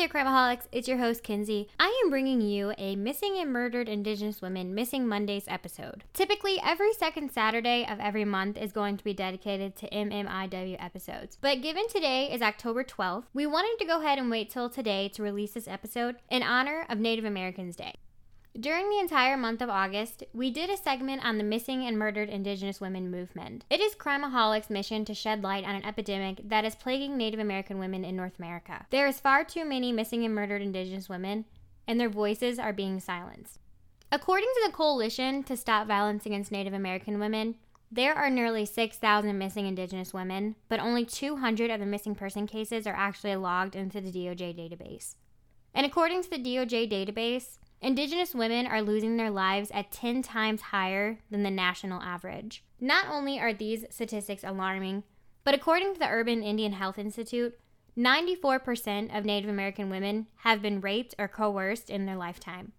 there, Crimeaholics. It's your host, Kinsey. I am bringing you a Missing and Murdered Indigenous Women Missing Mondays episode. Typically, every second Saturday of every month is going to be dedicated to MMIW episodes. But given today is October 12th, we wanted to go ahead and wait till today to release this episode in honor of Native Americans Day. During the entire month of August, we did a segment on the missing and murdered Indigenous women movement. It is Crimeaholic's mission to shed light on an epidemic that is plaguing Native American women in North America. There is far too many missing and murdered Indigenous women, and their voices are being silenced. According to the Coalition to Stop Violence Against Native American Women, there are nearly 6,000 missing Indigenous women, but only 200 of the missing person cases are actually logged into the DOJ database. And according to the DOJ database, Indigenous women are losing their lives at 10 times higher than the national average. Not only are these statistics alarming, but according to the Urban Indian Health Institute, 94% of Native American women have been raped or coerced in their lifetime.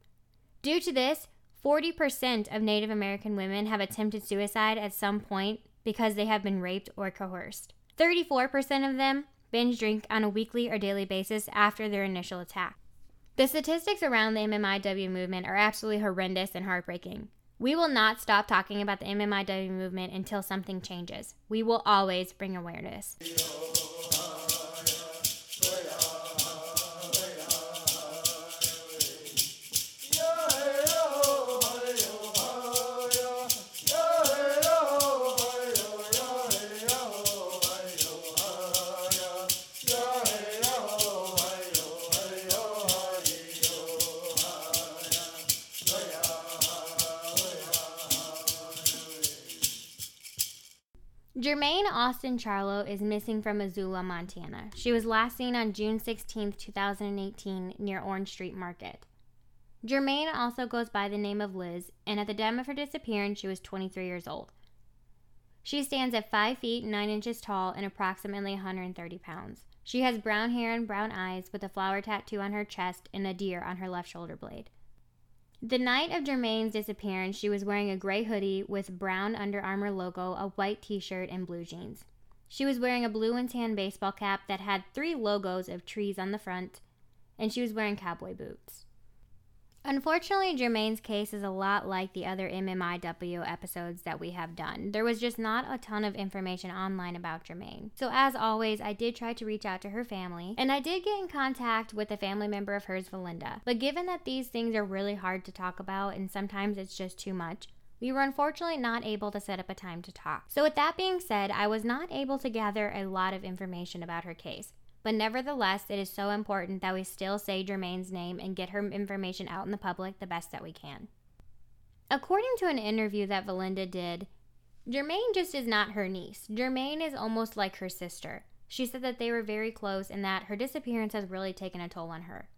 Due to this, 40% of Native American women have attempted suicide at some point because they have been raped or coerced. 34% of them binge drink on a weekly or daily basis after their initial attack. The statistics around the MMIW movement are absolutely horrendous and heartbreaking. We will not stop talking about the MMIW movement until something changes. We will always bring awareness. Jermain Austin Charlo is missing from Missoula, Montana. She was last seen on June 16, 2018, near Orange Street Market. Jermain also goes by the name of Liz, and at the time of her disappearance, she was 23 years old. She stands at 5 feet 9 inches tall and approximately 130 pounds. She has brown hair and brown eyes with a flower tattoo on her chest and a deer on her left shoulder blade. The night of Jermain's disappearance, she was wearing a gray hoodie with brown Under Armour logo, a white t shirt, and blue jeans. She was wearing a blue and tan baseball cap that had three logos of trees on the front, and she was wearing cowboy boots. Unfortunately, Jermain's case is a lot like the other MMIW episodes that we have done. There was just not a ton of information online about Jermain. So, as always, I did try to reach out to her family, and I did get in contact with a family member of hers, Valinda. But given that these things are really hard to talk about and sometimes it's just too much, we were unfortunately not able to set up a time to talk. So, with that being said, I was not able to gather a lot of information about her case. But nevertheless, it is so important that we still say Jermain's name and get her information out in the public the best that we can. According to an interview that Valinda did, Jermain just is not her niece. Jermain is almost like her sister. She said that they were very close and that her disappearance has really taken a toll on her.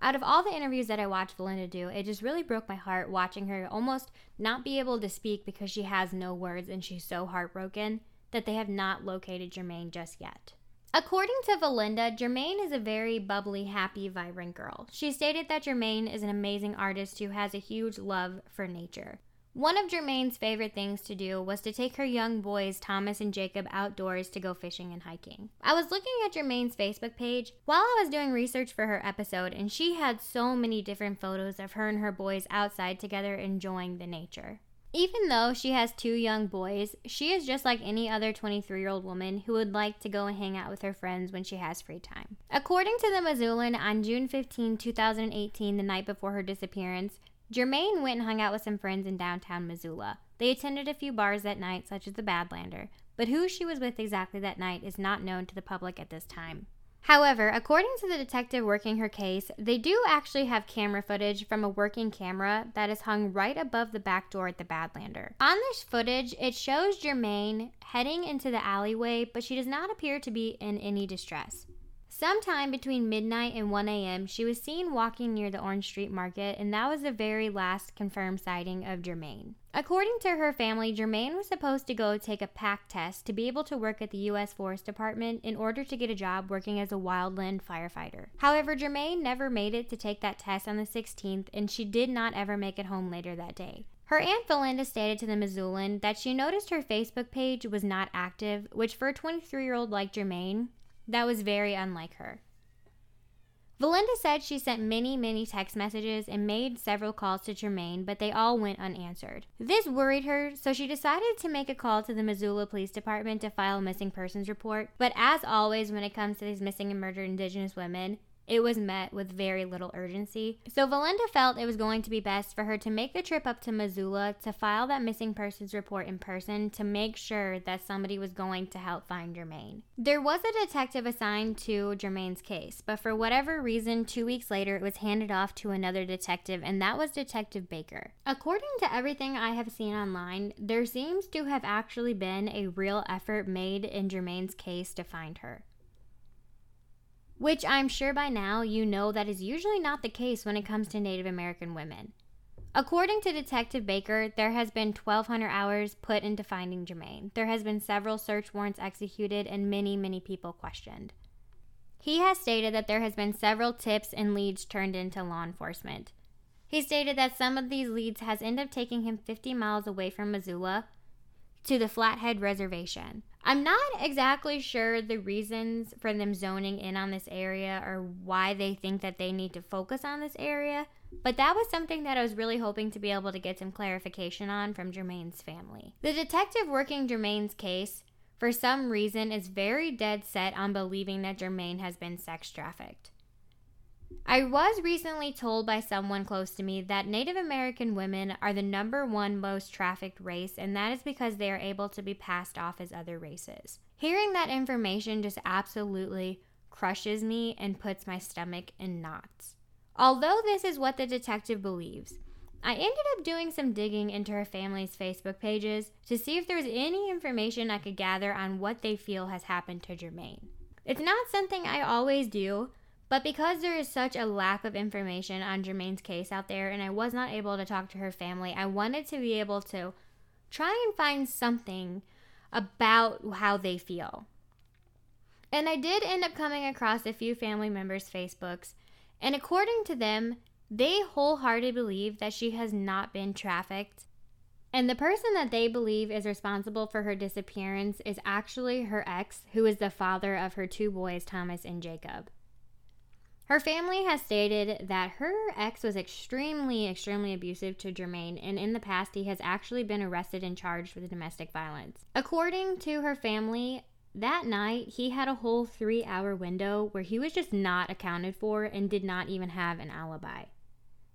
Out of all the interviews that I watched Valinda do, it just really broke my heart watching her almost not be able to speak because she has no words and she's so heartbroken that they have not located Jermain just yet. According to Valinda, Jermain is a very bubbly, happy, vibrant girl. She stated that Jermain is an amazing artist who has a huge love for nature. One of Jermain's favorite things to do was to take her young boys, Thomas and Jacob, outdoors to go fishing and hiking. I was looking at Jermain's Facebook page while I was doing research for her episode, and she had so many different photos of her and her boys outside together enjoying the nature. Even though she has two young boys, she is just like any other 23 year old woman who would like to go and hang out with her friends when she has free time. According to the Missoulian, on June 15, 2018, the night before her disappearance, Jermain went and hung out with some friends in downtown Missoula. They attended a few bars that night, such as the Badlander, but who she was with exactly that night is not known to the public at this time. However, according to the detective working her case, they do actually have camera footage from a working camera that is hung right above the back door at the Badlander. On this footage, it shows Jermain heading into the alleyway, but she does not appear to be in any distress. Sometime between midnight and 1 a.m., she was seen walking near the Orange Street Market, and that was the very last confirmed sighting of Jermain. According to her family, Jermain was supposed to go take a pack test to be able to work at the U.S. Forest Department in order to get a job working as a wildland firefighter. However, Jermain never made it to take that test on the 16th, and she did not ever make it home later that day. Her aunt Valinda stated to the Missoulian that she noticed her Facebook page was not active, which for a 23 year old like Jermain that was very unlike her. Valinda said she sent many, many text messages and made several calls to Jermain, but they all went unanswered. This worried her, so she decided to make a call to the Missoula Police Department to file a missing persons report. But as always, when it comes to these missing and murdered Indigenous women, it was met with very little urgency. So Valinda felt it was going to be best for her to make the trip up to Missoula to file that missing persons report in person to make sure that somebody was going to help find Jermain. There was a detective assigned to Jermain's case, but for whatever reason, two weeks later, it was handed off to another detective, and that was Detective Baker. According to everything I have seen online, there seems to have actually been a real effort made in Jermain's case to find her which I'm sure by now you know that is usually not the case when it comes to Native American women. According to Detective Baker, there has been 1,200 hours put into finding Jermain. There has been several search warrants executed and many, many people questioned. He has stated that there has been several tips and leads turned into law enforcement. He stated that some of these leads has ended up taking him 50 miles away from Missoula to the Flathead Reservation. I'm not exactly sure the reasons for them zoning in on this area or why they think that they need to focus on this area, but that was something that I was really hoping to be able to get some clarification on from Jermain's family. The detective working Jermain's case, for some reason, is very dead set on believing that Jermain has been sex trafficked. I was recently told by someone close to me that Native American women are the number one most trafficked race, and that is because they are able to be passed off as other races. Hearing that information just absolutely crushes me and puts my stomach in knots. Although this is what the detective believes, I ended up doing some digging into her family's Facebook pages to see if there was any information I could gather on what they feel has happened to Jermain. It's not something I always do, but because there is such a lack of information on Jermain's case out there, and I was not able to talk to her family, I wanted to be able to try and find something about how they feel. And I did end up coming across a few family members' Facebooks, and according to them, they wholeheartedly believe that she has not been trafficked. And the person that they believe is responsible for her disappearance is actually her ex, who is the father of her two boys, Thomas and Jacob. Her family has stated that her ex was extremely, extremely abusive to Jermain, and in the past, he has actually been arrested and charged with domestic violence. According to her family, that night he had a whole three hour window where he was just not accounted for and did not even have an alibi.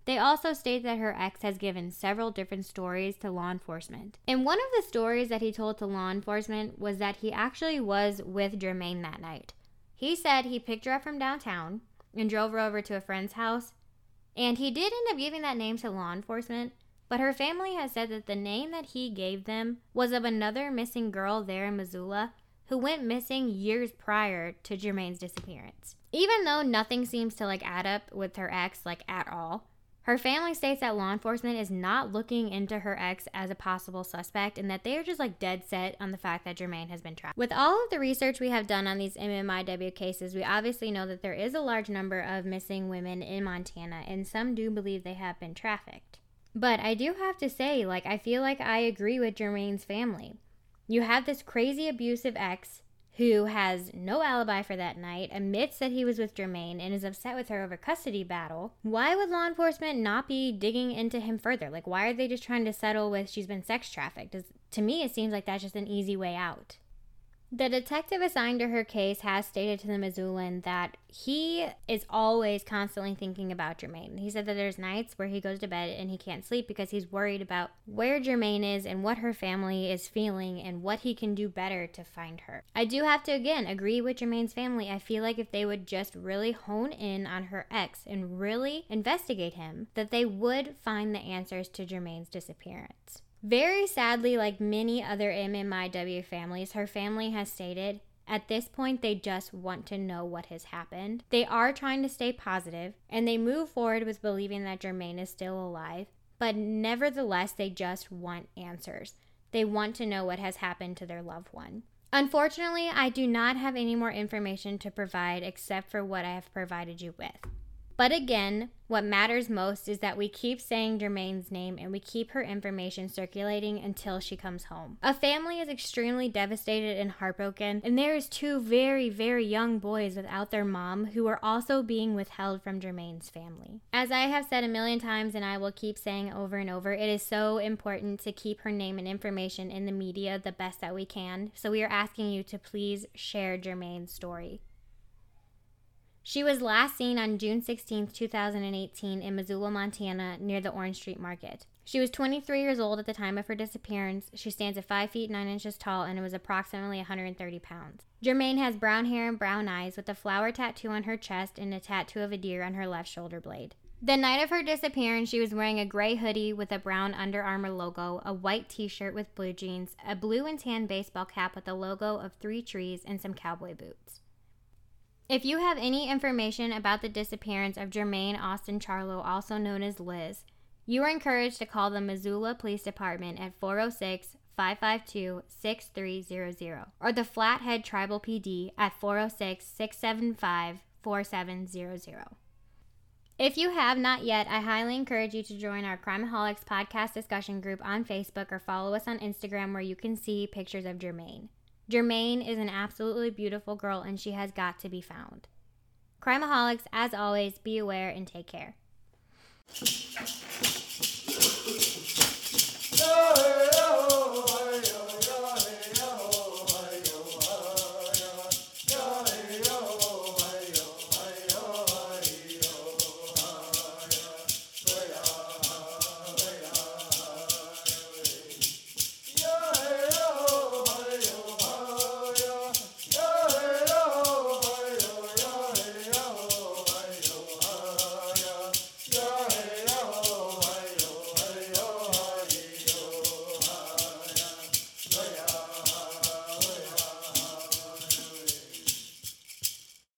They also state that her ex has given several different stories to law enforcement. And one of the stories that he told to law enforcement was that he actually was with Jermain that night. He said he picked her up from downtown, and drove her over to a friend's house. And he did end up giving that name to law enforcement, but her family has said that the name that he gave them was of another missing girl there in Missoula who went missing years prior to Jermain's disappearance. Even though nothing seems to like add up with her ex like at all, her family states that law enforcement is not looking into her ex as a possible suspect and that they are just like dead set on the fact that Jermain has been trapped. With all of the research we have done on these MMIW cases, we obviously know that there is a large number of missing women in Montana and some do believe they have been trafficked. But I do have to say, like, I feel like I agree with Jermain's family. You have this crazy abusive ex who has no alibi for that night, admits that he was with Jermain, and is upset with her over custody battle, why would law enforcement not be digging into him further? Like, why are they just trying to settle with she's been sex trafficked? Does, to me, it seems like that's just an easy way out. The detective assigned to her case has stated to the Missoulian that he is always constantly thinking about Jermain. He said that there's nights where he goes to bed and he can't sleep because he's worried about where Jermain is and what her family is feeling and what he can do better to find her. I do have to again agree with Jermain's family. I feel like if they would just really hone in on her ex and really investigate him, that they would find the answers to Jermain's disappearance. Very sadly, like many other MMIW families, her family has stated at this point they just want to know what has happened. They are trying to stay positive and they move forward with believing that Jermain is still alive, but nevertheless, they just want answers. They want to know what has happened to their loved one. Unfortunately, I do not have any more information to provide except for what I have provided you with. But again, what matters most is that we keep saying Jermain's name and we keep her information circulating until she comes home. A family is extremely devastated and heartbroken, and there is two very, very young boys without their mom who are also being withheld from Jermain's family. As I have said a million times and I will keep saying over and over, it is so important to keep her name and information in the media the best that we can. So we are asking you to please share Jermain's story. She was last seen on June 16, 2018, in Missoula, Montana, near the Orange Street Market. She was 23 years old at the time of her disappearance. She stands at 5 feet 9 inches tall and was approximately 130 pounds. Jermain has brown hair and brown eyes with a flower tattoo on her chest and a tattoo of a deer on her left shoulder blade. The night of her disappearance, she was wearing a gray hoodie with a brown Under Armour logo, a white t shirt with blue jeans, a blue and tan baseball cap with the logo of three trees, and some cowboy boots. If you have any information about the disappearance of Jermain Austin Charlo, also known as Liz, you are encouraged to call the Missoula Police Department at 406 552 6300 or the Flathead Tribal PD at 406 675 4700. If you have not yet, I highly encourage you to join our Crimeaholics podcast discussion group on Facebook or follow us on Instagram where you can see pictures of Jermaine. Jermain is an absolutely beautiful girl and she has got to be found. Crimeaholics, as always, be aware and take care.